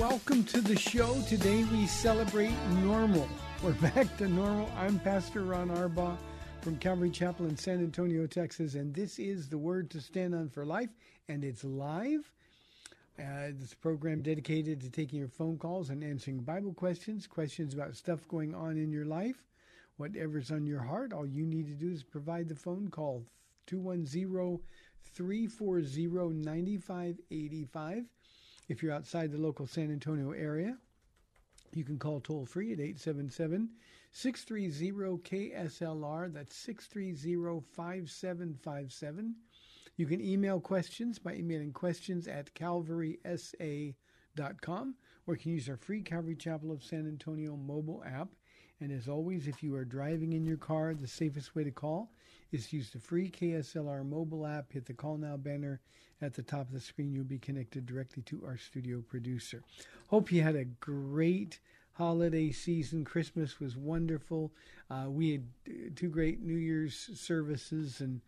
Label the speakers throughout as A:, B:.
A: Welcome to the show. Today we celebrate normal. We're back to normal. I'm Pastor Ron Arbaugh from Calvary Chapel in San Antonio, Texas, and this is the Word to Stand On for Life, and it's live. Uh, this program dedicated to taking your phone calls and answering Bible questions, questions about stuff going on in your life, whatever's on your heart. All you need to do is provide the phone call 210 340 9585. If you're outside the local San Antonio area, you can call toll free at 877 630 KSLR. That's 630 5757. You can email questions by emailing questions at calvarysa.com or you can use our free Calvary Chapel of San Antonio mobile app. And as always, if you are driving in your car, the safest way to call is use the free KSLR mobile app. Hit the call now banner at the top of the screen. You'll be connected directly to our studio producer. Hope you had a great holiday season. Christmas was wonderful. Uh, we had uh, two great New Year's services and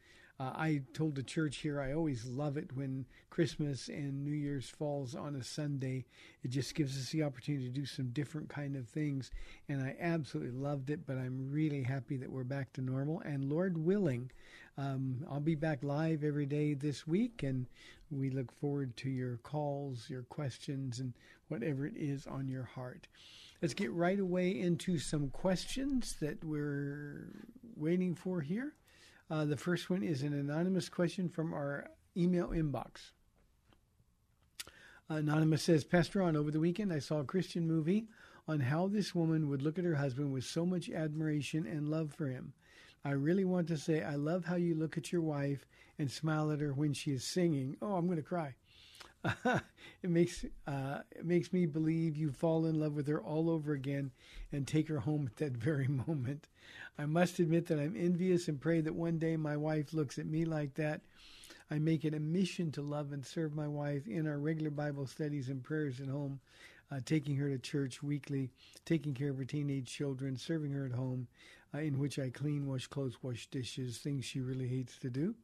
A: uh, I told the church here I always love it when Christmas and New Year's falls on a Sunday. It just gives us the opportunity to do some different kind of things, and I absolutely loved it. But I'm really happy that we're back to normal, and Lord willing, um, I'll be back live every day this week, and we look forward to your calls, your questions, and whatever it is on your heart. Let's get right away into some questions that we're waiting for here. Uh, the first one is an anonymous question from our email inbox. Anonymous says, Pastor Ron over the weekend I saw a Christian movie on how this woman would look at her husband with so much admiration and love for him. I really want to say, I love how you look at your wife and smile at her when she is singing. Oh, I'm going to cry. it makes uh, it makes me believe you fall in love with her all over again and take her home at that very moment. I must admit that I'm envious and pray that one day my wife looks at me like that. I make it a mission to love and serve my wife in our regular Bible studies and prayers at home, uh, taking her to church weekly, taking care of her teenage children, serving her at home, Uh, in which I clean, wash clothes, wash dishes, things she really hates to do.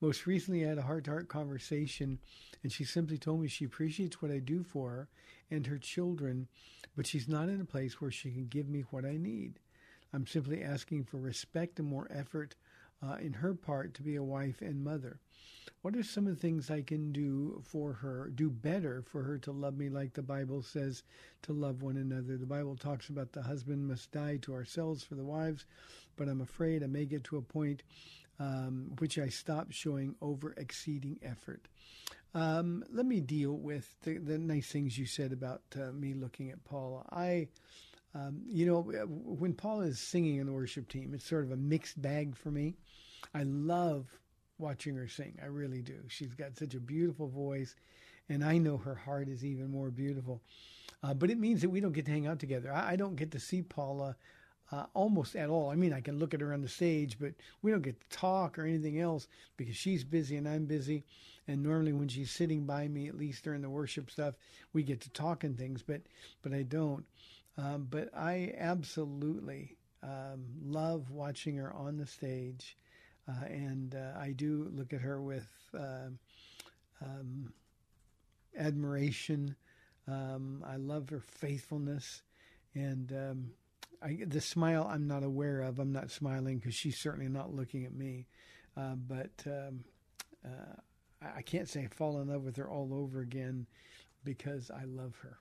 A: Most recently, I had a heart to heart conversation, and she simply told me she appreciates what I do for her and her children, but she's not in a place where she can give me what I need. I'm simply asking for respect and more effort uh, in her part to be a wife and mother. What are some of the things I can do for her, do better for her to love me like the Bible says to love one another? The Bible talks about the husband must die to ourselves for the wives, but I'm afraid I may get to a point um, which I stop showing over exceeding effort. Um, let me deal with the, the, nice things you said about uh, me looking at Paula. I um, you know, when Paula is singing in the worship team, it's sort of a mixed bag for me. I love watching her sing. I really do. She's got such a beautiful voice, and I know her heart is even more beautiful. Uh, but it means that we don't get to hang out together. I, I don't get to see Paula uh, almost at all. I mean, I can look at her on the stage, but we don't get to talk or anything else because she's busy and I'm busy. And normally, when she's sitting by me, at least during the worship stuff, we get to talk and things. But but I don't. Um, but I absolutely um, love watching her on the stage, uh, and uh, I do look at her with uh, um, admiration. Um, I love her faithfulness, and um, I, the smile I'm not aware of. I'm not smiling because she's certainly not looking at me. Uh, but uh, I can't say I fall in love with her all over again because I love her.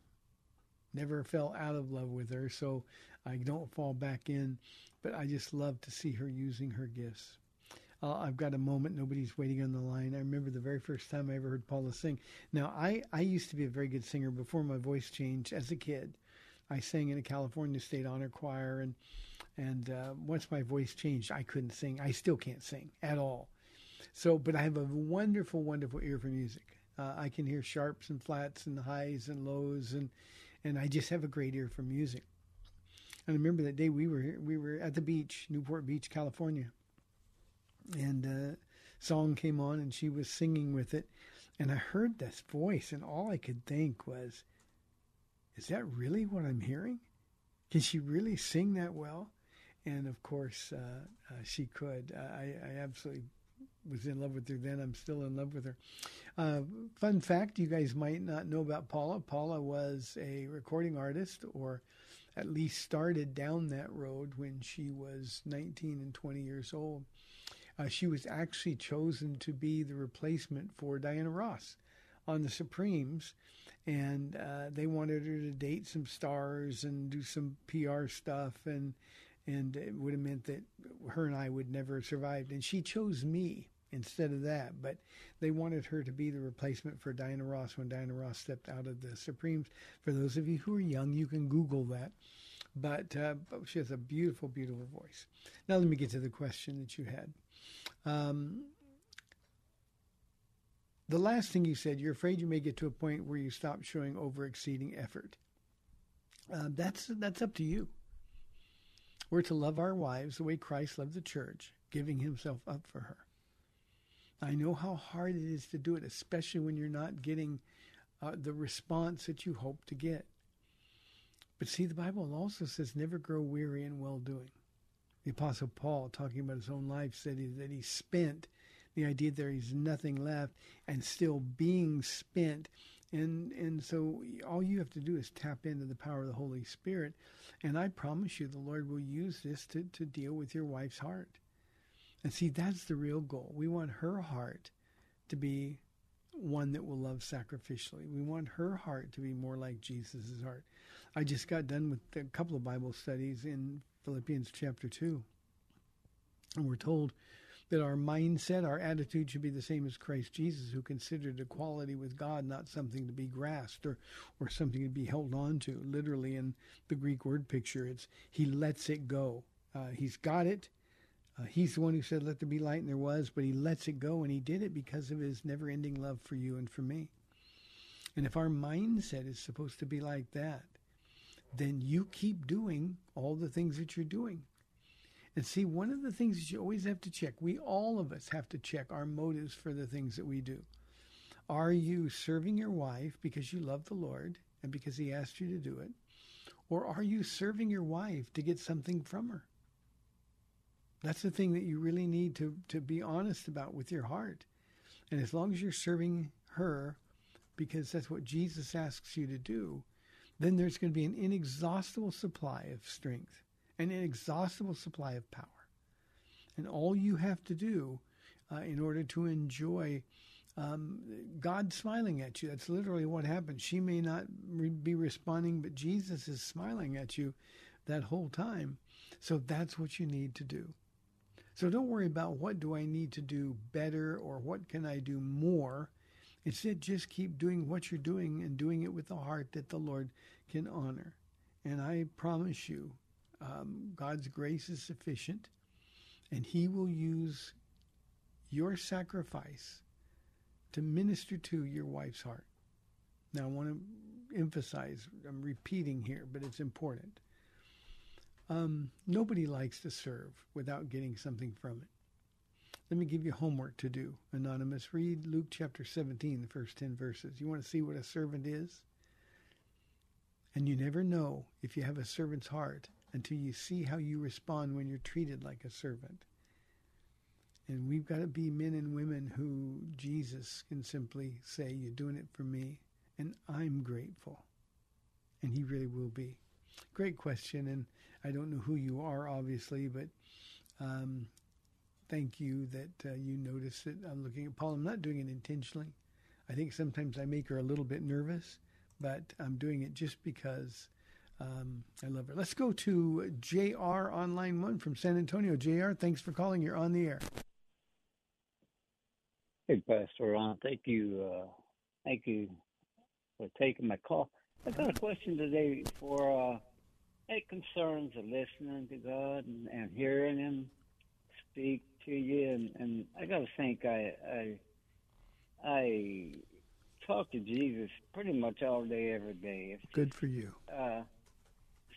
A: Never fell out of love with her, so I don't fall back in. But I just love to see her using her gifts. Uh, I've got a moment. Nobody's waiting on the line. I remember the very first time I ever heard Paula sing. Now, I, I used to be a very good singer before my voice changed as a kid. I sang in a California State Honor Choir, and and uh, once my voice changed, I couldn't sing. I still can't sing at all. So, but I have a wonderful, wonderful ear for music. Uh, I can hear sharps and flats and highs and lows, and and I just have a great ear for music. And I remember that day we were we were at the beach, Newport Beach, California, and uh, song came on, and she was singing with it, and I heard this voice, and all I could think was, "Is that really what I'm hearing? Can she really sing that well?" And of course, uh, uh, she could. I, I absolutely was in love with her then. I'm still in love with her. Uh, fun fact you guys might not know about Paula. Paula was a recording artist, or at least started down that road when she was 19 and 20 years old. Uh, she was actually chosen to be the replacement for Diana Ross on the Supremes. And uh, they wanted her to date some stars and do some PR stuff. And and it would have meant that her and I would never have survived. And she chose me instead of that. But they wanted her to be the replacement for Diana Ross when Diana Ross stepped out of the Supremes. For those of you who are young, you can Google that. But, uh, she has a beautiful, beautiful voice. Now, let me get to the question that you had. Um, the last thing you said, you're afraid you may get to a point where you stop showing over exceeding effort. Uh, that's that's up to you. We're to love our wives the way Christ loved the church, giving himself up for her. I know how hard it is to do it, especially when you're not getting uh, the response that you hope to get. But see, the Bible also says, never grow weary in well doing. The Apostle Paul, talking about his own life, said that he spent the idea that there is nothing left and still being spent. And, and so all you have to do is tap into the power of the Holy Spirit. And I promise you, the Lord will use this to, to deal with your wife's heart. And see, that's the real goal. We want her heart to be one that will love sacrificially. We want her heart to be more like Jesus' heart. I just got done with a couple of Bible studies in Philippians chapter 2. And we're told that our mindset, our attitude should be the same as Christ Jesus, who considered equality with God not something to be grasped or, or something to be held on to. Literally, in the Greek word picture, it's he lets it go. Uh, he's got it. Uh, he's the one who said, Let there be light, and there was, but he lets it go, and he did it because of his never ending love for you and for me. And if our mindset is supposed to be like that, then you keep doing all the things that you're doing. And see, one of the things that you always have to check, we all of us have to check our motives for the things that we do. Are you serving your wife because you love the Lord and because He asked you to do it? Or are you serving your wife to get something from her? That's the thing that you really need to, to be honest about with your heart. And as long as you're serving her because that's what Jesus asks you to do, then there's going to be an inexhaustible supply of strength, an inexhaustible supply of power. And all you have to do uh, in order to enjoy um, God smiling at you, that's literally what happens. She may not re- be responding, but Jesus is smiling at you that whole time. So that's what you need to do. So don't worry about what do I need to do better or what can I do more. Instead, just keep doing what you're doing and doing it with a heart that the Lord can honor. And I promise you, um, God's grace is sufficient, and He will use your sacrifice to minister to your wife's heart. Now, I want to emphasize, I'm repeating here, but it's important. Um, nobody likes to serve without getting something from it. Let me give you homework to do, Anonymous. Read Luke chapter 17, the first 10 verses. You want to see what a servant is? And you never know if you have a servant's heart until you see how you respond when you're treated like a servant. And we've got to be men and women who Jesus can simply say, You're doing it for me, and I'm grateful. And He really will be. Great question. And I don't know who you are, obviously, but um, thank you that uh, you notice it. I'm looking at Paul. I'm not doing it intentionally. I think sometimes I make her a little bit nervous, but I'm doing it just because um, I love her. Let's go to JR on line one from San Antonio. JR, thanks for calling. You're on the air.
B: Hey, Pastor Ron. Thank you. Uh, thank you for taking my call. I got a question today for uh, it concerns of listening to God and, and hearing Him speak to you. And, and I got to think I, I I talk to Jesus pretty much all day, every day. It's
A: Good for you.
B: uh,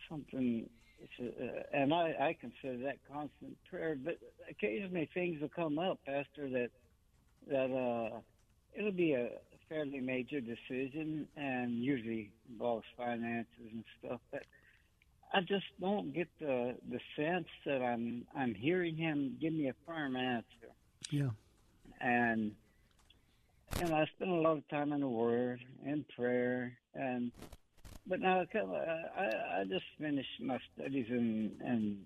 B: something, it's a, uh, and I, I consider that constant prayer. But occasionally things will come up, Pastor, that that uh, it'll be a fairly major decision, and usually involves finances and stuff. But I just don't get the the sense that I'm I'm hearing him give me a firm answer
A: Yeah.
B: and and I spend a lot of time in the Word and prayer, and but now I I, I just finished my studies in in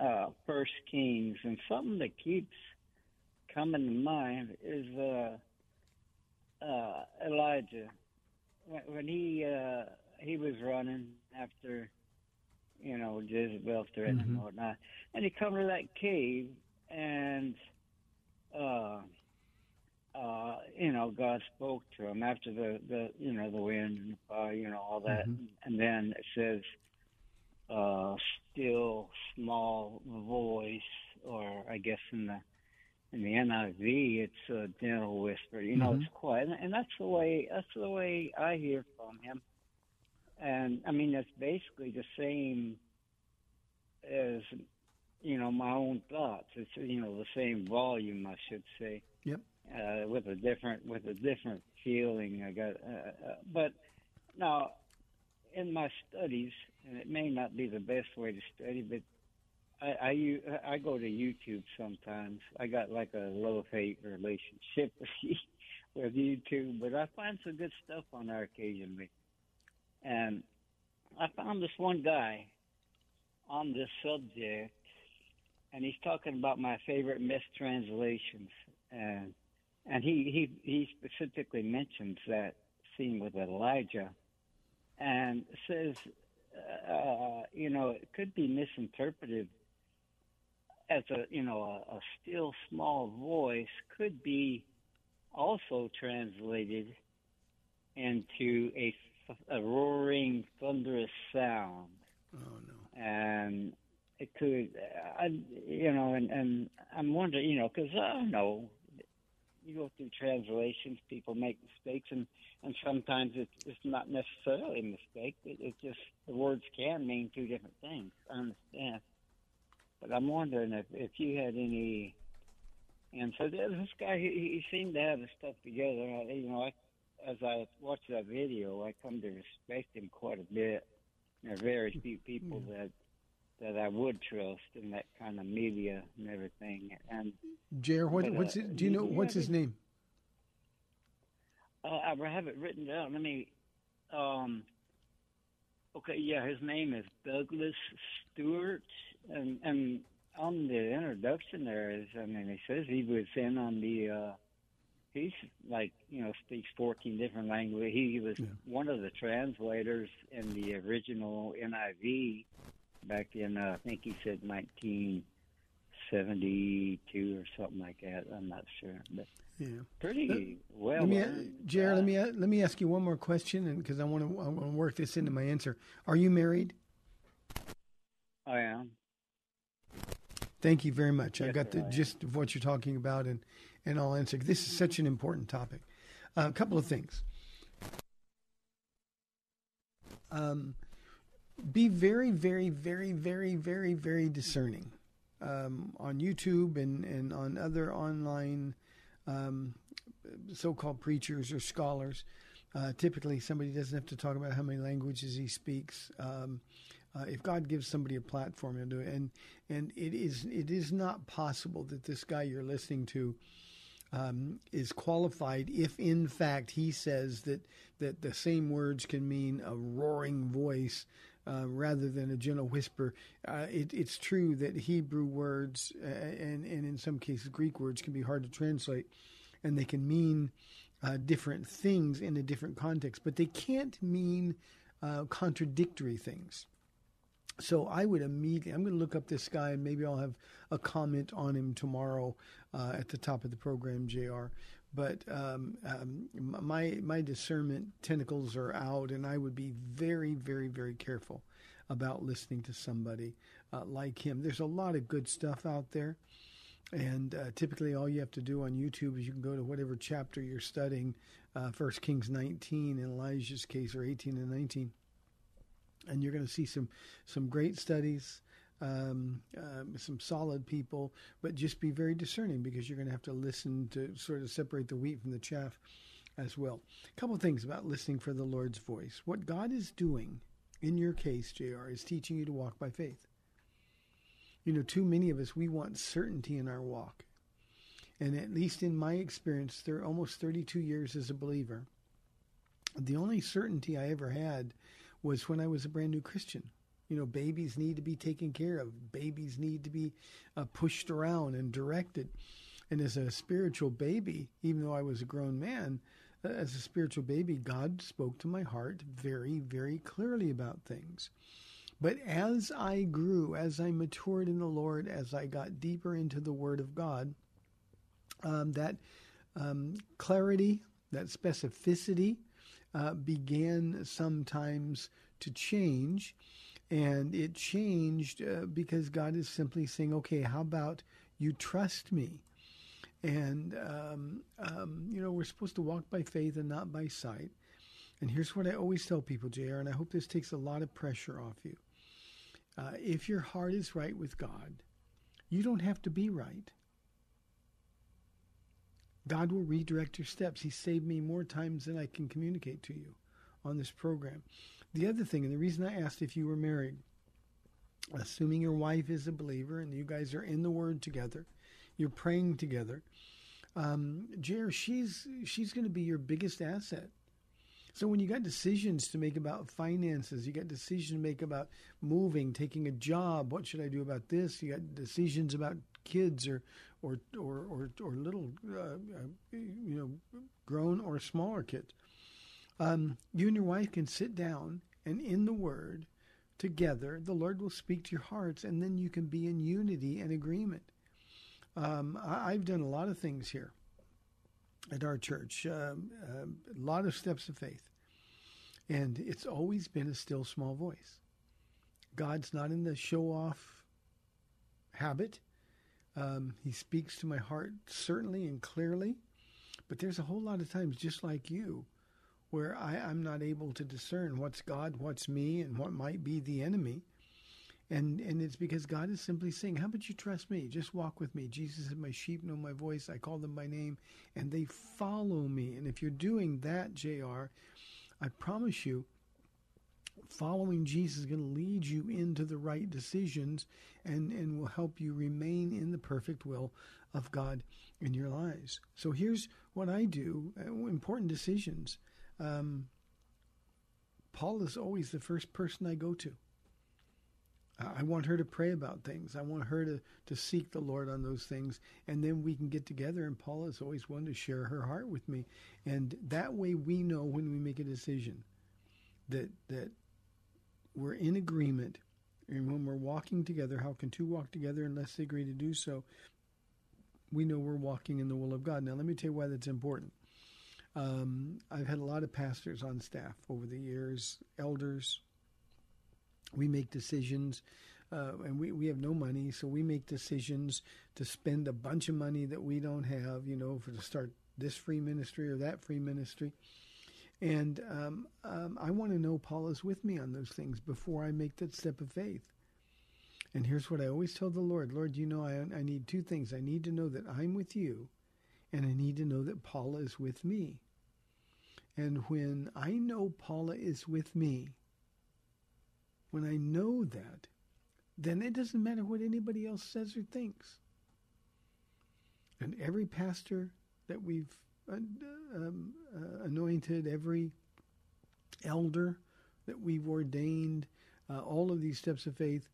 B: uh, First Kings, and something that keeps coming to mind is uh, uh, Elijah when, when he uh, he was running after you know Jezebel threatened him and whatnot, and he come to that cave and. Uh, uh, you know, God spoke to him after the, the you know, the wind and the fire, you know, all that. And then it says, uh, still small voice, or I guess in the, in the NIV, it's a gentle whisper, you know, it's quiet. And, and that's the way, that's the way I hear from him. And I mean, it's basically the same as, you know, my own thoughts. It's, you know, the same volume, I should say
A: Yep.
B: uh, with a different with a different feeling. I got, uh, uh, but now in my studies, and it may not be the best way to study, but I I, I go to YouTube sometimes. I got like a love hate relationship with YouTube, but I find some good stuff on there occasionally. And I found this one guy on this subject, and he's talking about my favorite mistranslations and and he he he specifically mentions that scene with Elijah, and says, uh, you know, it could be misinterpreted as a you know a, a still small voice could be also translated into a, a roaring thunderous sound
A: Oh, no.
B: and it could, I, you know, and and I'm wondering, you know, because I don't know, you go through translations, people make mistakes, and and sometimes it's it's not necessarily a mistake. It, it just the words can mean two different things. I understand, but I'm wondering if if you had any. And so there's this guy, he, he seemed to have his stuff together. I, you know, I, as I watched that video, I come to respect him quite a bit. There are very few people that that I would trust in that kind of media and everything. And
A: JR, what,
B: But, uh,
A: what's it? Do you know what's his name?
B: uh, I have it written down. Let me. Um, okay, yeah, his name is Douglas Stuart, and and on the introduction there is, I mean, he says he was in on the. Uh, he's like you know speaks 14 different languages. He was one of the translators in the original NIV back in uh, I think he said 1972 or something like that. I'm not sure, but
A: Yeah.
B: pretty well.
A: Let me,
B: learned
A: JR, let
B: guy.
A: me let me ask you one more question, and because I want to I want to work this into my answer. Are you married?
B: I am.
A: Thank you very much. I
B: Yes,
A: got
B: sir,
A: the
B: I
A: gist of what you're talking about, and and I'll answer. This is such an important topic. Uh, a couple of things. Um, be very, very, very, very, very, very discerning um, on YouTube and, and on other online um, so-called preachers or scholars. Uh, typically, somebody doesn't have to talk about how many languages he speaks. Um, uh, if God gives somebody a platform, do it. And and it is it is not possible that this guy you're listening to um, is qualified if, in fact, he says that that the same words can mean a roaring voice uh, rather than a gentle whisper. Uh, it, it's true that Hebrew words uh, and and in some cases Greek words can be hard to translate, and they can mean uh, different things in a different context, but they can't mean uh, contradictory things. So I would immediately, I'm going to look up this guy and maybe I'll have a comment on him tomorrow uh, at the top of the program, JR. But um, um, my my discernment tentacles are out, and I would be very, very, very careful about listening to somebody uh, like him. There's a lot of good stuff out there. And uh, typically, all you have to do on YouTube is you can go to whatever chapter you're studying, uh, First Kings 19 in Elijah's case, or 18 and 19, and you're going to see some some great studies, um, um, some solid people. But just be very discerning because you're going to have to listen to sort of separate the wheat from the chaff, as well. A couple things about listening for the Lord's voice. What God is doing in your case, JR, is teaching you to walk by faith. You know, too many of us, we want certainty in our walk. And at least in my experience, there almost 32 years as a believer, the only certainty I ever had was when I was a brand new Christian. You know, babies need to be taken care of. Babies need to be uh, pushed around and directed. And as a spiritual baby, even though I was a grown man, uh, as a spiritual baby, God spoke to my heart very, very clearly about things. But as I grew, as I matured in the Lord, as I got deeper into the Word of God, um, that um, clarity, that specificity uh, began sometimes to change. And it changed uh, because God is simply saying, okay, how about you trust me? And, um, um, you know, we're supposed to walk by faith and not by sight. And here's what I always tell people, JR, and I hope this takes a lot of pressure off you. Uh, if your heart is right with God, you don't have to be right. God will redirect your steps. He saved me more times than I can communicate to you on this program. The other thing, and the reason I asked if you were married, assuming your wife is a believer and you guys are in the Word together, you're praying together, um, Jer, she's she's going to be your biggest asset. So when you got decisions to make about finances, you got decisions to make about moving, taking a job. What should I do about this? You got decisions about kids or or or or, or little, uh, uh, you know, grown or smaller kids. Um, you and your wife can sit down and in the Word together. The Lord will speak to your hearts, and then you can be in unity and agreement. Um, I, have done a lot of things here at our church, um, uh, a lot of steps of faith. And it's always been a still small voice. God's not in the show off habit. Um, he speaks to my heart certainly and clearly. But there's a whole lot of times, just like you, where I, I'm not able to discern what's God, what's me, and what might be the enemy. And and it's because God is simply saying, How about you trust me? Just walk with me. Jesus said, My sheep know my voice. I call them by name and they follow me. And if you're doing that, JR, I promise you, following Jesus is going to lead you into the right decisions and, and will help you remain in the perfect will of God in your lives. So here's what I do uh, important decisions. Um, Paul is always the first person I go to. I want her to pray about things. I want her to, to seek the Lord on those things. And then we can get together. And Paula is always one to share her heart with me. And that way we know when we make a decision that, that we're in agreement. And when we're walking together, how can two walk together unless they agree to do so? We know we're walking in the will of God. Now, let me tell you why that's important. Um, I've had a lot of pastors on staff over the years, elders, we make decisions uh, and we, we have no money so we make decisions to spend a bunch of money that we don't have you know for to start this free ministry or that free ministry and um, um, i want to know paul is with me on those things before i make that step of faith And here's what I always tell the Lord Lord, you know, I, I need two things. I need to know that I'm with you, and I need to know that Paula is with me. And when I know Paula is with me, when I know that, then it doesn't matter what anybody else says or thinks. And every pastor that we've um, uh, anointed, every elder that we've ordained, uh, all of these steps of faith,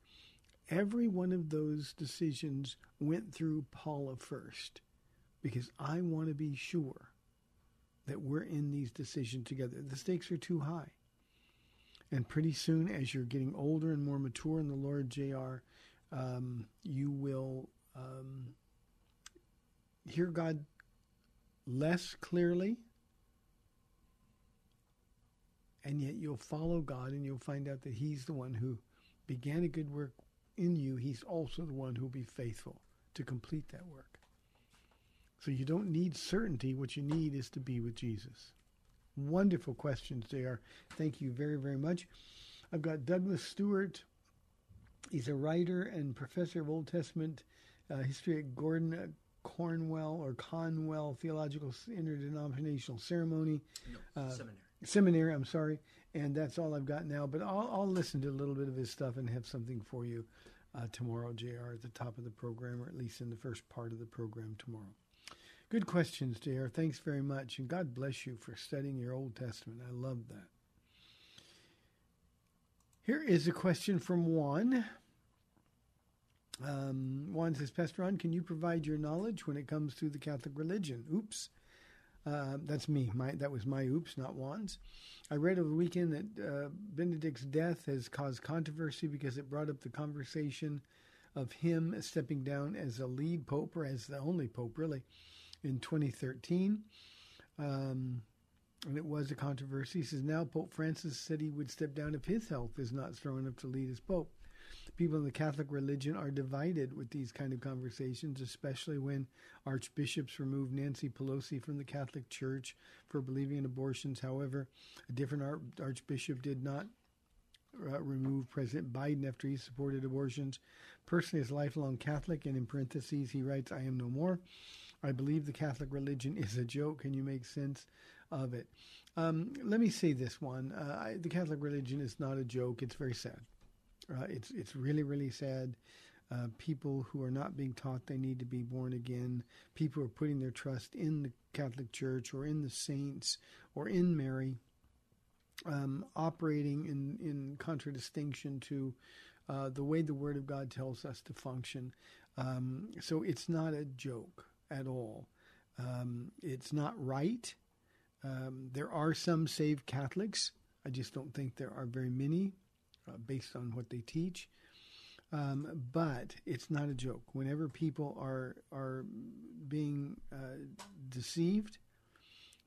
A: every one of those decisions went through Paula first because I want to be sure that we're in these decisions together. The stakes are too high. And pretty soon, as you're getting older and more mature in the Lord, JR, um, you will um, hear God less clearly. And yet you'll follow God and you'll find out that He's the one who began a good work in you. He's also the one who will be faithful to complete that work. So you don't need certainty. What you need is to be with Jesus. Wonderful questions, there. Thank you very, very much. I've got Douglas Stuart. He's a writer and professor of Old Testament uh, history at Gordon uh, Cornwell or Conwell Theological Interdenominational Ceremony.
C: No,
A: Uh,
C: seminary.
A: Seminary, I'm sorry. And that's all I've got now. But I'll, I'll listen to a little bit of his stuff and have something for you uh, tomorrow, JR, at the top of the program, or at least in the first part of the program tomorrow. Good questions, JR. Thanks very much. And God bless you for studying your Old Testament. I love that. Here is a question from Juan. Um, Juan says, Pastor Ron, can you provide your knowledge when it comes to the Catholic religion? Oops. Uh, that's me. My That was my oops, not Juan's. I read over the weekend that uh, Benedict's death has caused controversy because it brought up the conversation of him stepping down as a lead pope, or as the only pope, really, in 2013. Um, and it was a controversy. He says now Pope Francis said he would step down if his health is not strong enough to lead as pope. People in the Catholic religion are divided with these kind of conversations, especially when archbishops removed Nancy Pelosi from the Catholic Church for believing in abortions. However, a different archbishop did not uh, remove President Biden after he supported abortions. Personally, as lifelong Catholic, and in parentheses, he writes, I am no more. I believe the Catholic religion is a joke. Can you make sense of it? Um, let me say this one: uh, I, the Catholic religion is not a joke. It's very sad. Uh, it's it's really really sad. Uh, people who are not being taught they need to be born again. People who are putting their trust in the Catholic Church or in the saints or in Mary, um, operating in in contradistinction to uh, the way the Word of God tells us to function. Um, so it's not a joke at all. Um, it's not right. Um, there are some saved Catholics. I just don't think there are very many, based on what they teach. Um, but it's not a joke. Whenever people are are being uh, deceived,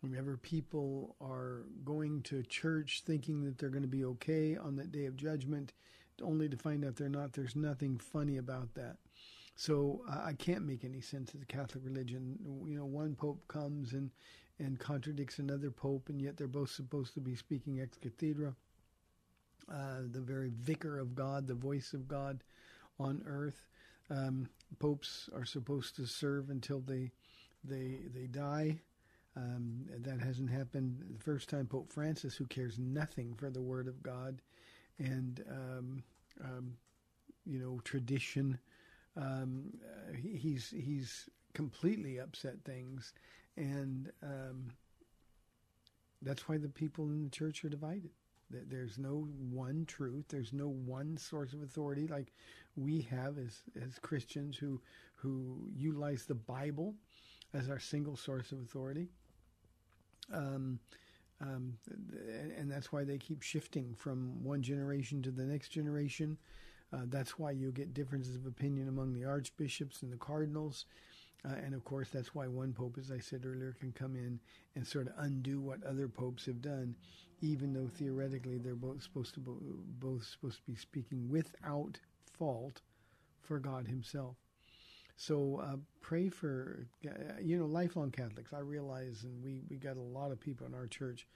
A: whenever people are going to church thinking that they're going to be okay on that day of judgment, only to find out they're not, there's nothing funny about that. So uh, I can't make any sense of the Catholic religion. You know, one pope comes and and contradicts another pope, and yet they're both supposed to be speaking ex cathedra. Uh, the very vicar of God, the voice of God on earth. Um, popes are supposed to serve until they they they die. Um, that hasn't happened. The first time Pope Francis, who cares nothing for the Word of God, and um, um, you know tradition, um, uh, he, he's he's completely upset things, and um, that's why the people in the church are divided. There's no one truth. There's no one source of authority like we have as as Christians who who utilize the Bible as our single source of authority. Um, um, and, and that's why they keep shifting from one generation to the next generation. Uh, that's why you get differences of opinion among the archbishops and the cardinals. Uh, and of course, that's why one pope, as I said earlier, can come in and sort of undo what other popes have done, even though theoretically they're both supposed to both supposed to be speaking without fault for God Himself. So uh, pray for uh, you know lifelong Catholics. I realize, and we we got a lot of people in our church,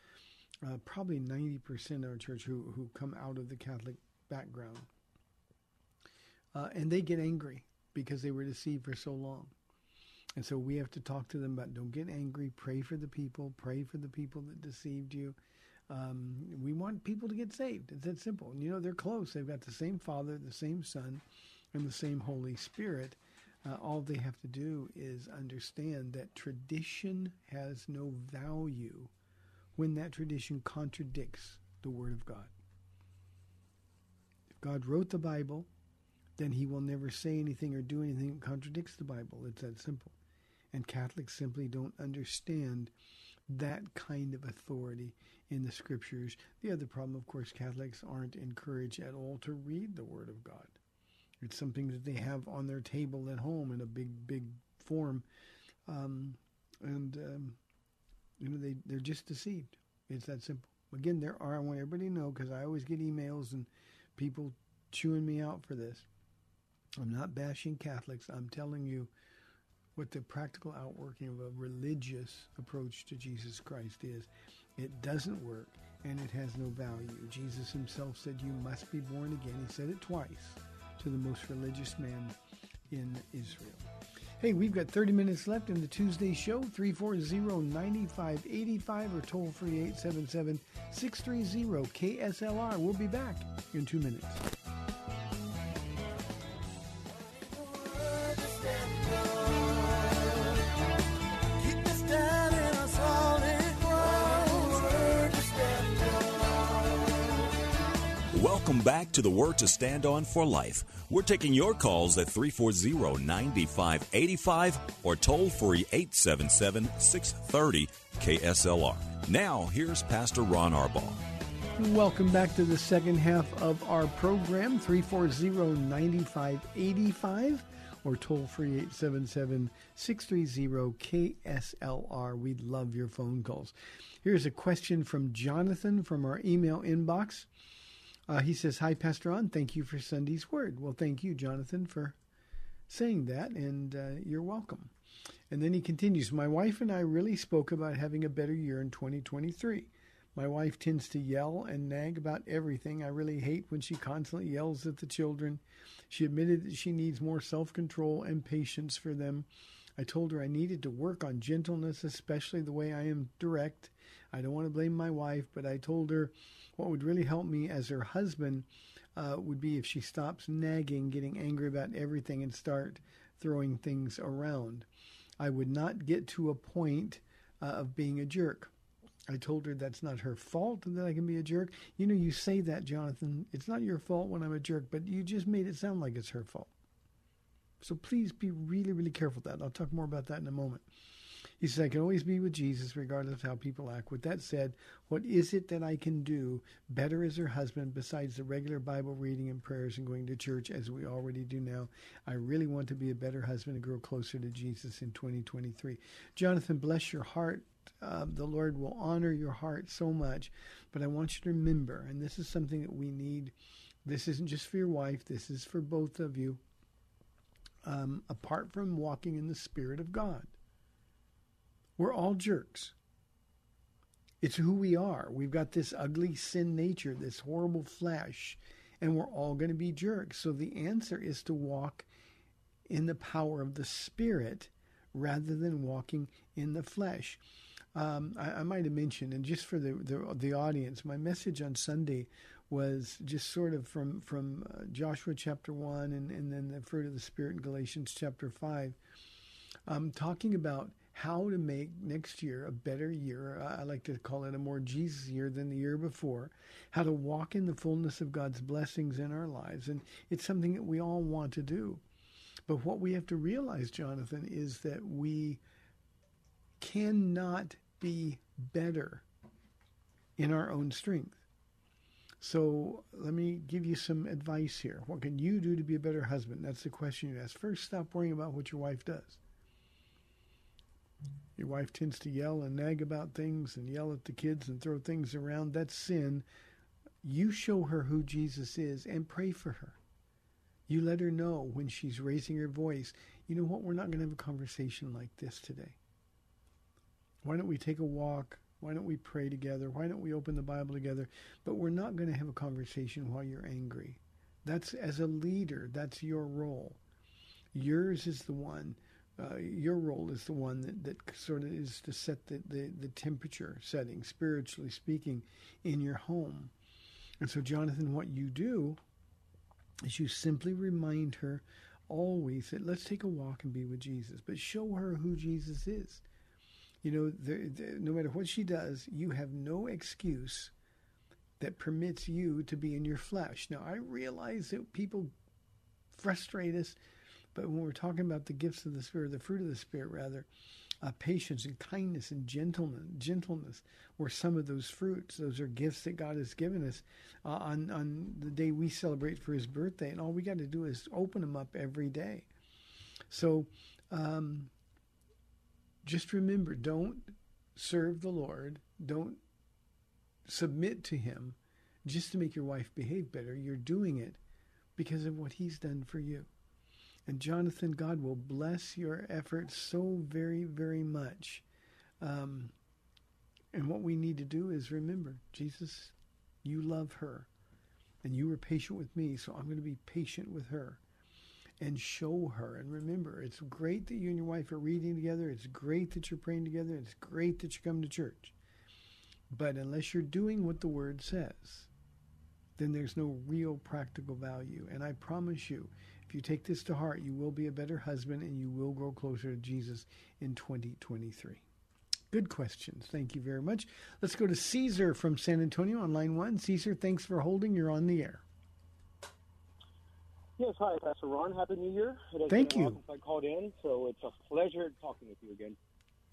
A: uh, probably ninety percent of our church who who come out of the Catholic background. uh, and they get angry because they were deceived for so long. And so we have to talk to them about don't get angry, pray for the people, pray for the people that deceived you. Um, we want people to get saved. It's that simple. You know, they're close. They've got the same Father, the same Son, and the same Holy Spirit. Uh, all they have to do is understand that tradition has no value when that tradition contradicts the Word of God. If God wrote the Bible, then he will never say anything or do anything that contradicts the Bible. It's that simple. And Catholics simply don't understand that kind of authority in the scriptures. The other problem, of course, Catholics aren't encouraged at all to read the Word of God. It's something that they have on their table at home in a big, big form. Um, and, um, you know, they, they're just deceived. It's that simple. Again, there are, I want everybody to know, because I always get emails and people chewing me out for this. I'm not bashing Catholics. I'm telling you what the practical outworking of a religious approach to Jesus Christ is. It doesn't work and it has no value. Jesus himself said, You must be born again. He said it twice to the most religious man in Israel. Hey, we've got 30 minutes left in the Tuesday show. 340-9585 or toll free 877 630 KSLR. We'll be back in two minutes.
D: Back to the Word to Stand On for Life. We're taking your calls at 340 9585 or toll free 877 630 KSLR. Now, here's Pastor Ron Arbaugh.
A: Welcome back to the second half of our program, 340-9585 or toll free 877-630-KSLR. We'd love your phone calls. Here's a question from Jonathan from our email inbox. Uh, he says, Hi, Pastor Ron. Thank you for Sunday's word. Well, thank you, Jonathan, for saying that, and uh, you're welcome. And then he continues, My wife and I really spoke about having a better year in 2023. My wife tends to yell and nag about everything. I really hate when she constantly yells at the children. She admitted that she needs more self control and patience for them. I told her I needed to work on gentleness, especially the way I am direct. I don't want to blame my wife, but I told her what would really help me as her husband uh, would be if she stops nagging, getting angry about everything, and start throwing things around. I would not get to a point uh, of being a jerk. I told her that's not her fault that I can be a jerk. You know, you say that, Jonathan. It's not your fault when I'm a jerk, but you just made it sound like it's her fault. So please be really, really careful with that. I'll talk more about that in a moment. He says, I can always be with Jesus regardless of how people act. With that said, what is it that I can do better as her husband besides the regular Bible reading and prayers and going to church as we already do now? I really want to be a better husband and grow closer to Jesus in 2023. Jonathan, bless your heart. Uh, the Lord will honor your heart so much. But I want you to remember, and this is something that we need. This isn't just for your wife, this is for both of you. Um, apart from walking in the Spirit of God, we're all jerks. It's who we are. We've got this ugly sin nature, this horrible flesh, and we're all going to be jerks. So the answer is to walk in the power of the Spirit rather than walking in the flesh. Um, I, I, might have mentioned, and just for the, the, the audience, my message on Sunday was just sort of from from uh, Joshua chapter one, and, and then the fruit of the Spirit in Galatians chapter five, um, talking about how to make next year a better year. Uh, I like to call it a more Jesus year than the year before. How to walk in the fullness of God's blessings in our lives, and it's something that we all want to do. But what we have to realize, Jonathan, is that we cannot be better in our own strength. So let me give you some advice here. What can you do to be a better husband? That's the question you ask. First, stop worrying about what your wife does. Your wife tends to yell and nag about things and yell at the kids and throw things around. That's sin. You show her who Jesus is and pray for her. You let her know when she's raising her voice, you know what, we're not going to have a conversation like this today. Why don't we take a walk? Why don't we pray together? Why don't we open the Bible together? But we're not going to have a conversation while you're angry. That's as a leader, that's your role. Yours is the one, uh, your role is the one that, that sort of is to set the, the, the temperature setting, spiritually speaking, in your home. And so, Jonathan, what you do is you simply remind her always that let's take a walk and be with Jesus, but show her who Jesus is. You know, no matter what she does, you have no excuse that permits you to be in your flesh. Now, I realize that people frustrate us, but when we're talking about the gifts of the Spirit, the fruit of the Spirit, rather, uh, patience and kindness and gentleness, gentleness were some of those fruits. Those are gifts that God has given us uh, on on the day we celebrate for His birthday, and all we got to do is open them up every day. So, um, just remember, don't serve the Lord, don't submit to Him just to make your wife behave better. You're doing it because of what He's done for you. And Jonathan, God will bless your efforts so very, very much. Um, and what we need to do is remember, Jesus, you love her. And you were patient with me, so I'm going to be patient with her and show her. And remember, it's great that you and your wife are reading together. It's great that you're praying together. It's great that you come to church. But unless you're doing what the Word says, then there's no real practical value. And I promise you, if you take this to heart, you will be a better husband and you will grow closer to Jesus in 2023. Good questions. Thank you very much. Let's go to Caesar from San Antonio on line one. Caesar, thanks for holding. You're on the air.
C: Yes, hi, Pastor Ron. Happy New Year.
A: Thank you.
C: I called in, so it's a pleasure talking with you again.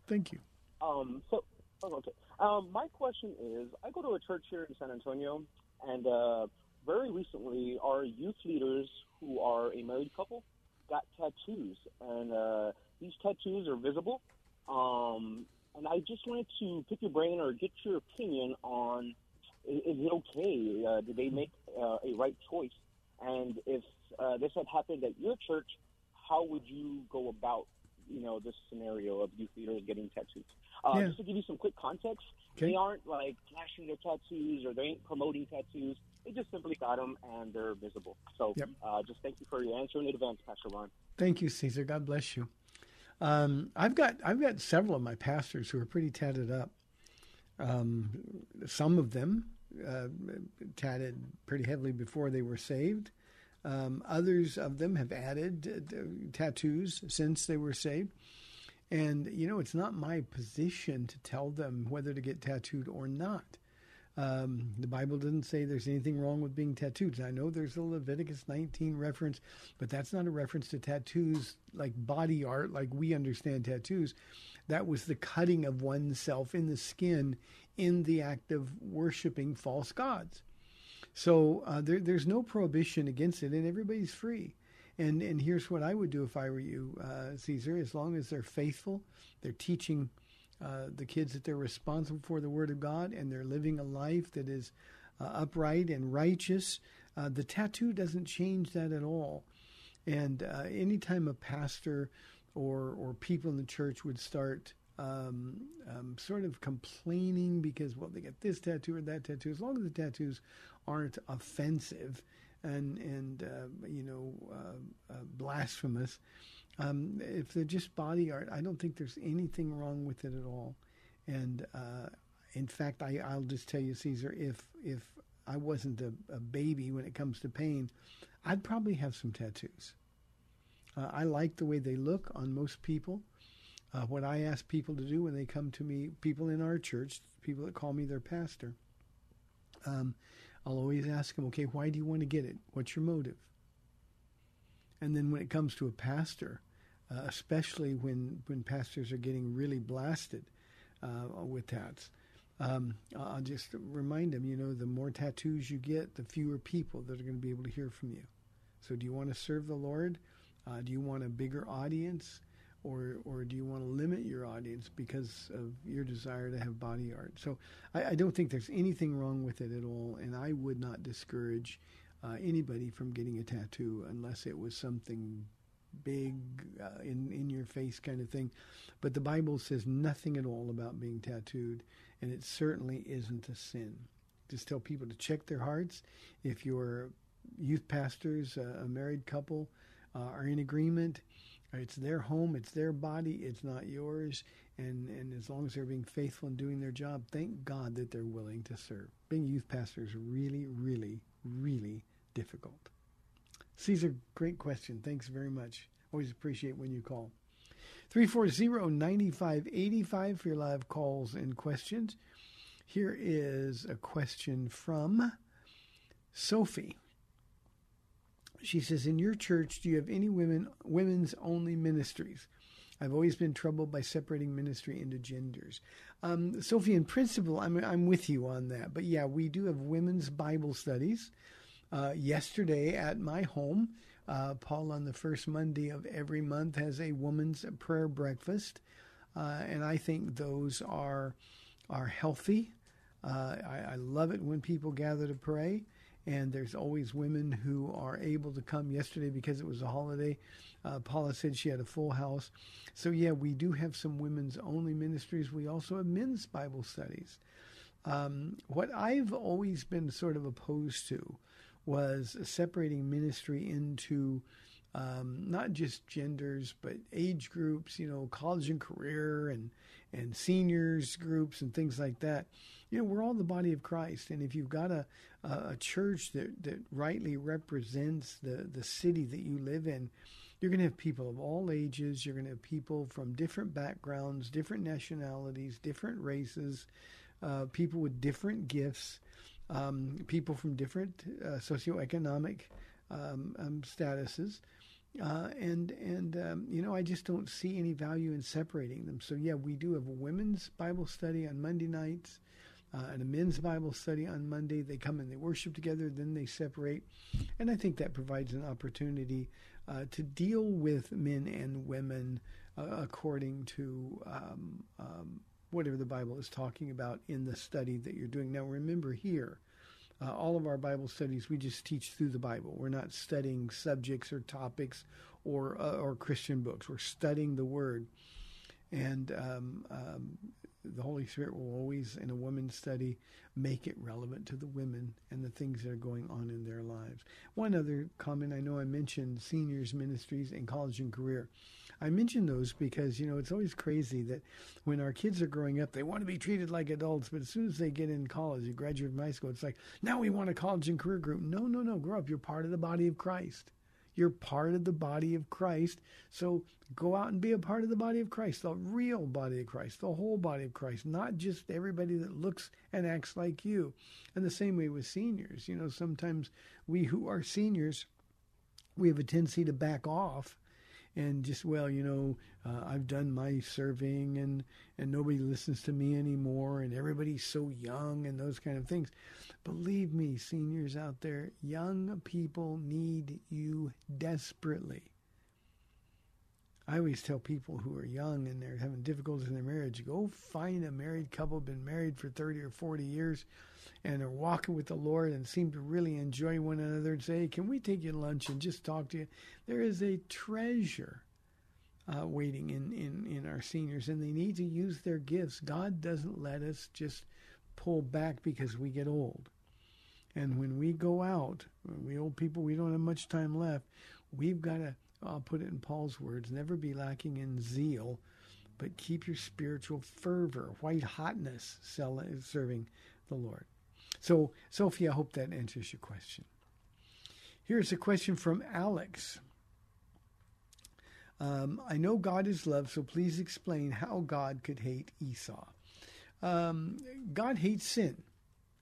A: Thank you.
C: Um, so, okay. Um, my question is, I go to a church here in San Antonio, and uh, very recently, our youth leaders, who are a married couple, got tattoos, and uh, these tattoos are visible. Um, and I just wanted to pick your brain or get your opinion on: is, is it okay? Uh, did they make uh, a right choice? And if uh, this had happened at your church, how would you go about, you know, this scenario of youth leaders getting tattoos? Uh,
A: Yeah.
C: Just to give you some quick context,
A: Okay.
C: they aren't like flashing their tattoos or they ain't promoting tattoos. They just simply got them and they're visible. So,
A: Yep.
C: uh, just thank you for your answer in advance, Pastor Ron.
A: Thank you, Caesar. God bless you. Um, I've got I've got several of my pastors who are pretty tatted up. Um, some of them uh, tatted pretty heavily before they were saved. Um, others of them have added uh, tattoos since they were saved. And you know, it's not my position to tell them whether to get tattooed or not. Um, the Bible doesn't say there's anything wrong with being tattooed. I know there's a Leviticus 19 reference, but that's not a reference to tattoos like body art, like we understand tattoos. That was the cutting of oneself in the skin in the act of worshiping false gods. So uh, there, there's no prohibition against it, and everybody's free. And and here's what I would do if I were you, uh, Caesar. As long as they're faithful, they're teaching uh, the kids that they're responsible for the Word of God, and they're living a life that is uh, upright and righteous. Uh, the tattoo doesn't change that at all. And uh, anytime a pastor or or people in the church would start um, um, sort of complaining because well they get this tattoo or that tattoo, as long as the tattoos aren't offensive and and uh, you know blasphemous, um, if they're just body art, I don't think there's anything wrong with it at all. And uh, in fact, I, I'll just tell you, Caesar, if if I wasn't a, a baby when it comes to pain, I'd probably have some tattoos. Uh, I like the way they look on most people. Uh, what I ask people to do when they come to me, people in our church, people that call me their pastor, um, I'll always ask them, okay, why do you want to get it? What's your motive? And then when it comes to a pastor, uh, especially when, when pastors are getting really blasted uh, with tats, um, I'll just remind them, you know, the more tattoos you get, the fewer people that are going to be able to hear from you. So do you want to serve the Lord? Uh, do you want a bigger audience? Or, or do you want to limit your audience because of your desire to have body art? So I, I don't think there's anything wrong with it at all, and I would not discourage uh, anybody from getting a tattoo unless it was something big uh, in in your face kind of thing. But the Bible says nothing at all about being tattooed, and it certainly isn't a sin. Just tell people to check their hearts. If you're youth pastors, uh, a married couple, uh, are in agreement. It's their home, it's their body, it's not yours. And, and as long as they're being faithful and doing their job, thank God that they're willing to serve. Being youth pastors really, really, really difficult. Caesar, great question. Thanks very much. Always appreciate when you call. 340-9585 for your live calls and questions. Here is a question from Sophie. She says, "In your church, do you have any women women's only ministries?" I've always been troubled by separating ministry into genders. Um, Sophie, in principle, I'm I'm with you on that. But yeah, we do have women's Bible studies. Uh, yesterday at my home, uh, Paula on the first Monday of every month has a woman's prayer breakfast, uh, and I think those are are healthy. Uh, I, I love it when people gather to pray and there's always women who are able to come. Yesterday, because it was a holiday, uh, Paula said she had a full house. So, yeah, we do have some women's only ministries. We also have men's Bible studies. Um, what I've always been sort of opposed to was separating ministry into um, not just genders, but age groups, you know, college and career and, and seniors groups and things like that. You know, we're all the body of Christ. And if you've got a, a church that, that rightly represents the, the city that you live in, you're going to have people of all ages. You're going to have people from different backgrounds, different nationalities, different races, uh, people with different gifts, um, people from different uh, socioeconomic um, um, statuses. Uh, and and um, you know I just don't see any value in separating them. So yeah, we do have a women's Bible study on Monday nights uh, and a men's Bible study on Monday. They come and they worship together, then they separate, and I think that provides an opportunity uh, to deal with men and women uh, according to um, um, whatever the Bible is talking about in the study that you're doing. Now remember here. Uh, all of our Bible studies, we just teach through the Bible. We're not studying subjects or topics or uh, or Christian books. We're studying the Word, and um, um, the Holy Spirit will always, in a women's study, make it relevant to the women and the things that are going on in their lives. One other comment: I know I mentioned seniors ministries and college and career. I mention those because, you know, it's always crazy that when our kids are growing up, they want to be treated like adults, but as soon as they get in college, you graduate from high school, it's like, now we want a college and career group. No, no, no, grow up. You're part of the body of Christ. You're part of the body of Christ. So go out and be a part of the body of Christ, the real body of Christ, the whole body of Christ, not just everybody that looks and acts like you. And the same way with seniors. You know, sometimes we who are seniors, we have a tendency to back off and just well you know uh, i've done my serving and and nobody listens to me anymore and everybody's so young and those kind of things. Believe me seniors out there young people need you desperately I always tell people who are young and they're having difficulties in their marriage, go find a married couple, been married for 30 or 40 years, and are walking with the Lord and seem to really enjoy one another and say, hey, can we take you lunch and just talk to you? There is a treasure uh, waiting in, in, in our seniors, and they need to use their gifts. God doesn't let us just pull back because we get old. And when we go out, we old people, we don't have much time left. We've got to I'll put it in Paul's words never be lacking in zeal, but keep your spiritual fervor, white hotness, serving the Lord. So, Sophie, I hope that answers your question. Here's a question from Alex. Um, I know God is love, so please explain how God could hate Esau. Um, God hates sin.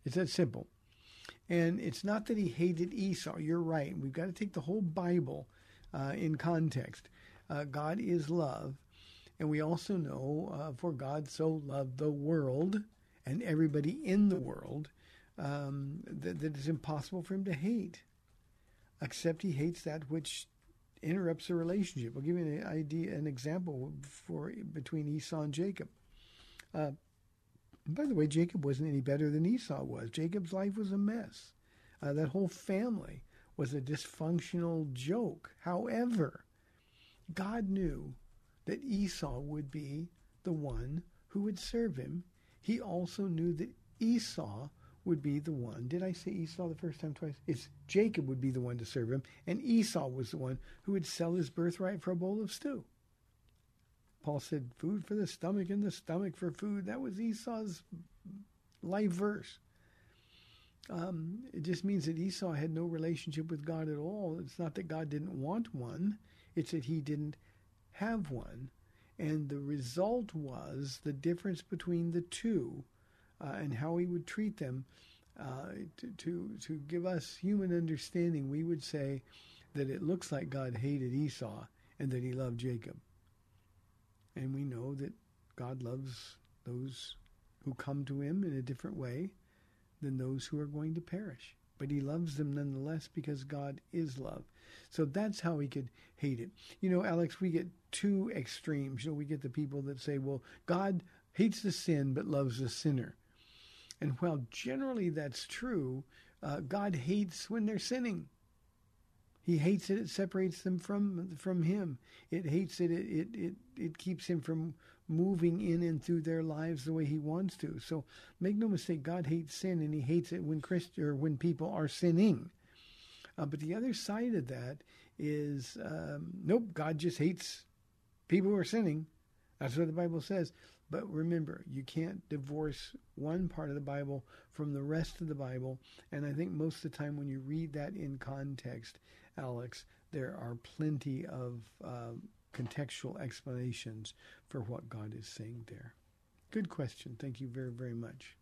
A: It's that simple. And it's not that he hated Esau. You're right. We've got to take the whole Bible uh, in context. Uh, God is love, and we also know uh, for God so loved the world and everybody in the world um, that, that it's impossible for him to hate, except he hates that which interrupts a relationship. I'll give you an idea, an example for between Esau and Jacob. Uh, by the way, Jacob wasn't any better than Esau was. Jacob's life was a mess. Uh, that whole family was a dysfunctional joke. However, God knew that Esau would be the one who would serve him. He also knew that Esau would be the one. Did I say Esau the first time twice? It's Jacob would be the one to serve him, and Esau was the one who would sell his birthright for a bowl of stew. Paul said, food for the stomach and the stomach for food. That was Esau's life verse. Um, it just means that Esau had no relationship with God at all. It's not that God didn't want one, it's that he didn't have one. And the result was the difference between the two uh, and how he would treat them. Uh, to, to, to give us human understanding, we would say that it looks like God hated Esau and that he loved Jacob. And we know that God loves those who come to him in a different way than those who are going to perish. But he loves them nonetheless because God is love. So that's how he could hate it. You know, Alex, we get two extremes. You know, we get the people that say, well, God hates the sin but loves the sinner. And while generally that's true, uh, God hates when they're sinning. He hates it. It separates them from from Him. It hates it. It it it, it keeps Him from moving in and through their lives the way He wants to. So make no mistake, God hates sin, and He hates it when Christ or when people are sinning. Uh, but the other side of that is um, nope. God just hates people who are sinning. That's what the Bible says. But remember, you can't divorce one part of the Bible from the rest of the Bible. And I think most of the time when you read that in context, Alex, there are plenty of uh, contextual explanations for what God is saying there. Good question. Thank you very, very much.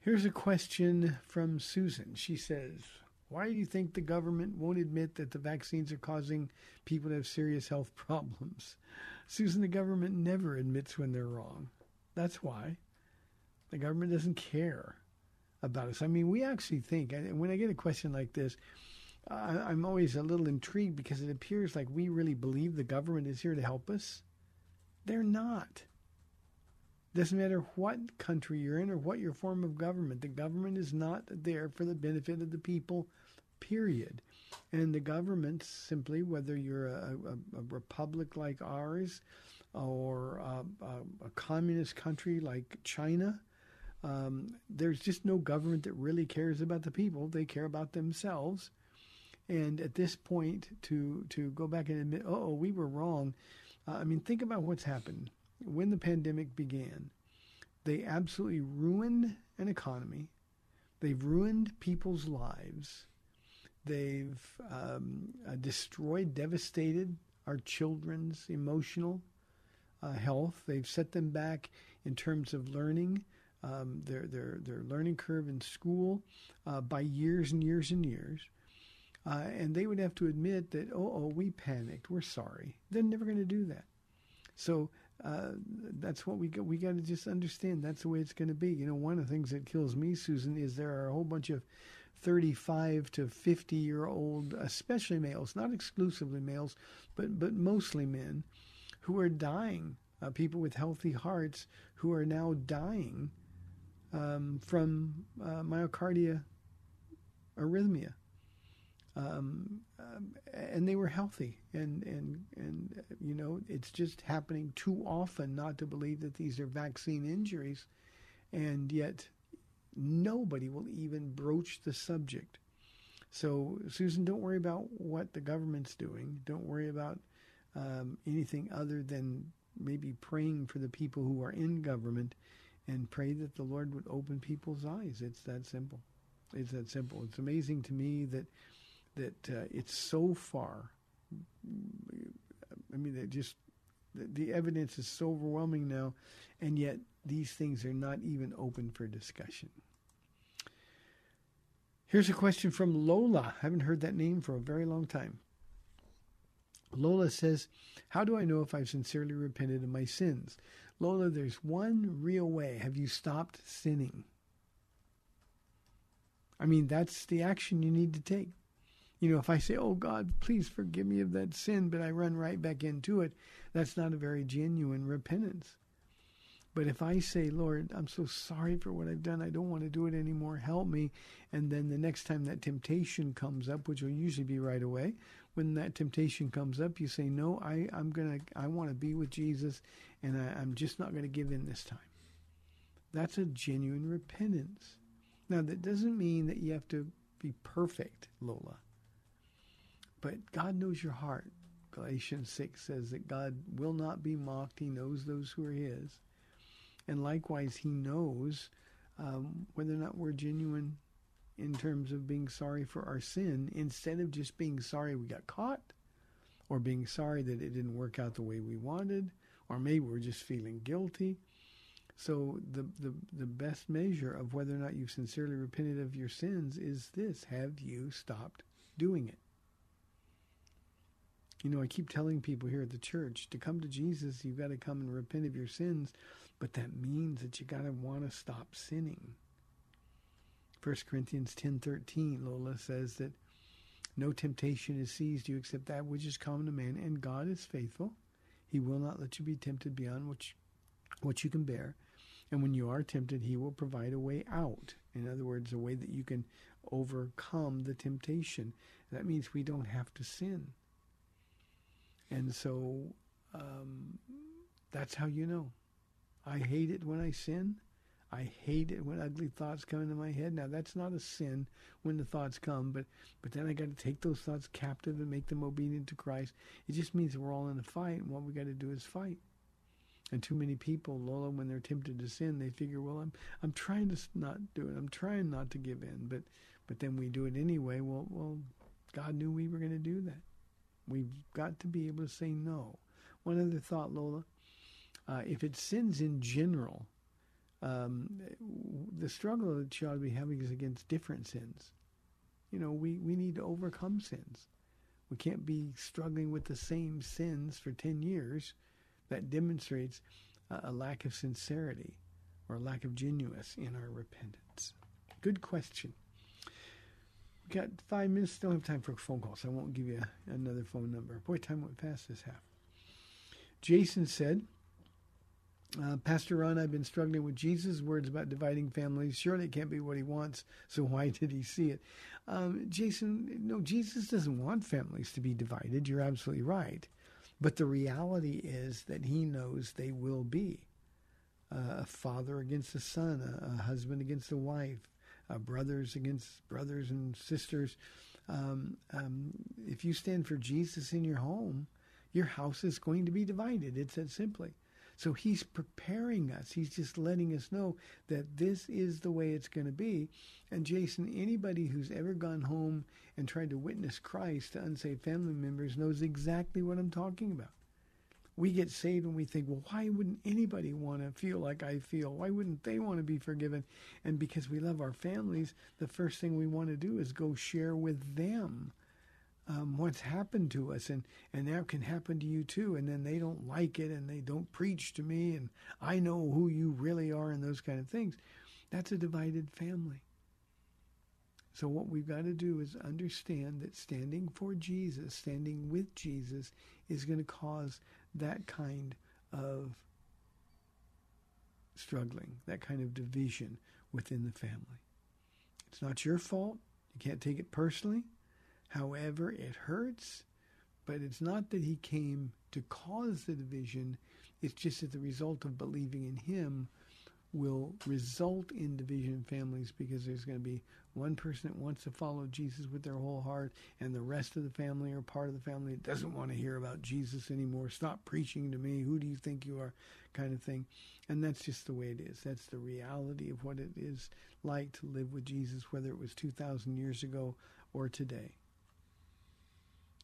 A: Here's a question from Susan. She says, Why do you think the government won't admit that the vaccines are causing people to have serious health problems? Susan, the government never admits when they're wrong. That's why. The government doesn't care about us. I mean, we actually think, and when I get a question like this, I, am always a little intrigued because it appears like we really believe the government is here to help us. They're not. Doesn't matter what country you're in or what your form of government, the government is not there for the benefit of the people, period. And the government simply, whether you're a, a, a republic like ours or a, a communist country like China, um, there's just no government that really cares about the people. They care about themselves. And at this point, to to go back and admit, oh, we were wrong. Uh, I mean, think about what's happened when the pandemic began. They absolutely ruined an economy. They've ruined people's lives. They've um, uh, destroyed, devastated our children's emotional uh, health. They've set them back in terms of learning, um, their, their, their learning curve in school uh, by years and years and years. Uh, and they would have to admit that, oh, oh, we panicked. We're sorry. They're never going to do that. So uh, that's what we got. We got to just understand that's the way it's going to be. You know, one of the things that kills me, Susan, is there are a whole bunch of 35 to 50 year old, especially males, not exclusively males, but, but mostly men, who are dying, uh, people with healthy hearts who are now dying um, from uh, myocardia arrhythmia. Um, um, and they were healthy, and and and you know it's just happening too often not to believe that these are vaccine injuries, and yet nobody will even broach the subject. So, Susan, don't worry about what the government's doing. Don't worry about um, anything other than maybe praying for the people who are in government and pray that the Lord would open people's eyes. It's that simple. It's that simple. It's amazing to me that that uh, it's so far. I mean, it just the evidence is so overwhelming now, and yet these things are not even open for discussion. Here's a question from Lola. I haven't heard that name for a very long time. Lola says, How do I know if I've sincerely repented of my sins? Lola, there's one real way. Have you stopped sinning? I mean, that's the action you need to take. You know, if I say, Oh God, please forgive me of that sin, but I run right back into it, that's not a very genuine repentance. But if I say, Lord, I'm so sorry for what I've done, I don't want to do it anymore, help me. And then the next time that temptation comes up, which will usually be right away, when that temptation comes up, you say, No, I, I'm gonna I want to be with Jesus and I, I'm just not gonna give in this time. That's a genuine repentance. Now, that doesn't mean that you have to be perfect, Lola. But God knows your heart. Galatians 6 says that God will not be mocked. He knows those who are His. And likewise, He knows um, whether or not we're genuine in terms of being sorry for our sin instead of just being sorry we got caught or being sorry that it didn't work out the way we wanted or maybe we're just feeling guilty. So the, the, the best measure of whether or not you've sincerely repented of your sins is this. Have you stopped doing it? You know, I keep telling people here at the church to come to Jesus, you've got to come and repent of your sins, but that means that you got to want to stop sinning. 1 Corinthians 10:13 Lola says that no temptation has seized you except that which is common to man, and God is faithful. He will not let you be tempted beyond what you, what you can bear. And when you are tempted, he will provide a way out. In other words, a way that you can overcome the temptation. That means we don't have to sin. And so um, that's how you know. I hate it when I sin. I hate it when ugly thoughts come into my head. Now that's not a sin when the thoughts come, but but then I got to take those thoughts captive and make them obedient to Christ. It just means we're all in a fight, and what we got to do is fight. And too many people, Lola, when they're tempted to sin, they figure, well, I'm I'm trying to not do it. I'm trying not to give in, but but then we do it anyway. Well, well, God knew we were going to do that. We've got to be able to say no. One other thought, Lola. Uh, if it's sins in general, um, the struggle that you ought to be having is against different sins. You know, we, we need to overcome sins. We can't be struggling with the same sins for 10 years. That demonstrates a, a lack of sincerity or a lack of genuineness in our repentance. Good question. We got five minutes. Don't have time for phone call, so I won't give you another phone number. Boy, time went fast this half. Jason said, uh, Pastor Ron, I've been struggling with Jesus' words about dividing families. Surely it can't be what he wants, so why did he see it? Um, Jason, no, Jesus doesn't want families to be divided. You're absolutely right. But the reality is that he knows they will be. Uh, a father against a son, a, a husband against a wife, uh, brothers against brothers and sisters. Um, um, if you stand for Jesus in your home, your house is going to be divided. It's that simply. So he's preparing us. He's just letting us know that this is the way it's going to be. And Jason, anybody who's ever gone home and tried to witness Christ to unsaved family members knows exactly what I'm talking about. We get saved and we think, well, why wouldn't anybody want to feel like I feel? Why wouldn't they want to be forgiven? And because we love our families, the first thing we want to do is go share with them um, what's happened to us, and and that can happen to you too. And then they don't like it, and they don't preach to me, and I know who you really are, and those kind of things. That's a divided family. So what we've got to do is understand that standing for Jesus, standing with Jesus, is going to cause that kind of struggling, that kind of division within the family. It's not your fault. You can't take it personally. However, it hurts, but it's not that he came to cause the division. It's just that the result of believing in him will result in division in families because there's going to be one person that wants to follow Jesus with their whole heart, and the rest of the family or part of the family that doesn't want to hear about Jesus anymore. Stop preaching to me. Who do you think you are? Kind of thing. And that's just the way it is. That's the reality of what it is like to live with Jesus, whether it was 2,000 years ago or today.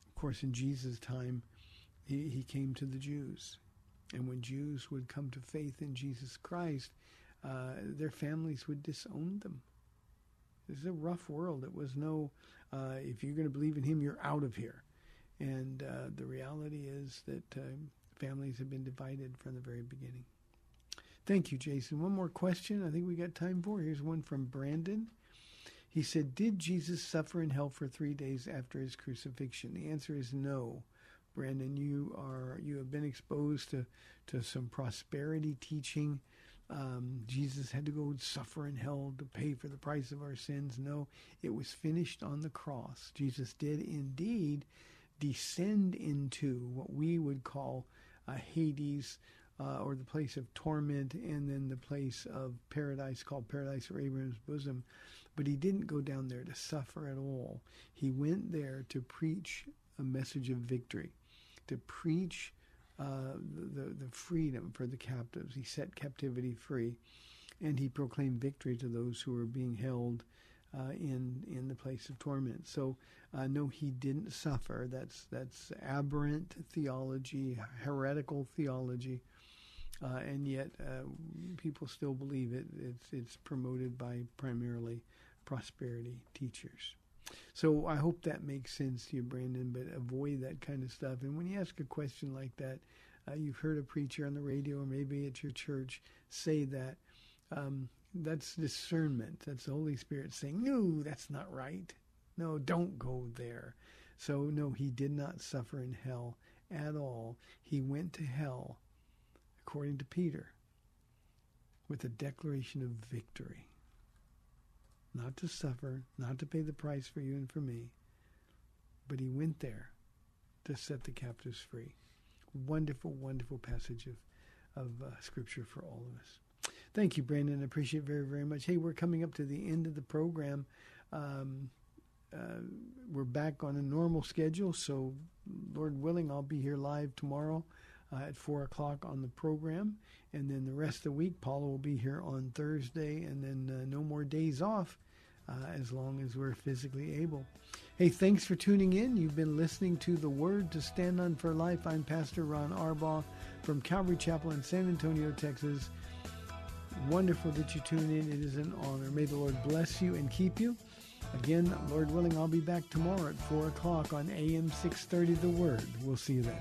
A: Of course, in Jesus' time, he, he came to the Jews. And when Jews would come to faith in Jesus Christ, uh, their families would disown them. This is a rough world. It was no, uh, if you're going to believe in him, you're out of here. And uh, the reality is that uh, families have been divided from the very beginning. Thank you, Jason. One more question I think we got time for. Here's one from Brandon. He said, Did Jesus suffer in hell for three days after his crucifixion? The answer is no. Brandon, you are you have been exposed to, to some prosperity teaching. Um, Jesus had to go suffer in hell to pay for the price of our sins. No, it was finished on the cross. Jesus did indeed descend into what we would call a Hades uh, or the place of torment, and then the place of paradise called Paradise for Abraham's bosom. But he didn't go down there to suffer at all. He went there to preach a message of victory, to preach uh, the, the freedom for the captives. He set captivity free, and he proclaimed victory to those who were being held uh, in in the place of torment. So uh, no, he didn't suffer. That's that's aberrant theology, heretical theology, uh, and yet uh, people still believe it. It's it's promoted by primarily prosperity teachers. So I hope that makes sense to you, Brandon. But avoid that kind of stuff. And when you ask a question like that, uh, you've heard a preacher on the radio or maybe at your church say that. Um, that's discernment. That's the Holy Spirit saying, no, that's not right. No, don't go there. So, no, he did not suffer in hell at all. He went to hell, according to Peter, with a declaration of victory. Not to suffer, not to pay the price for you and for me, but he went there to set the captives free. Wonderful, wonderful passage of, of uh, Scripture for all of us. Thank you, Brandon. I appreciate very, very much. Hey, we're coming up to the end of the program. Um, uh, we're back on a normal schedule, so Lord willing, I'll be here live tomorrow uh, at 4 o'clock on the program. And then the rest of the week, Paula will be here on Thursday, and then uh, no more days off uh, as long as we're physically able. Hey, thanks for tuning in. You've been listening to The Word to Stand on for Life. I'm Pastor Ron Arbaugh from Calvary Chapel in San Antonio, Texas. Wonderful that you tune in. It is an honor. May the Lord bless you and keep you. Again, Lord willing, I'll be back tomorrow at 4 o'clock on AM 630 The Word. We'll see you then.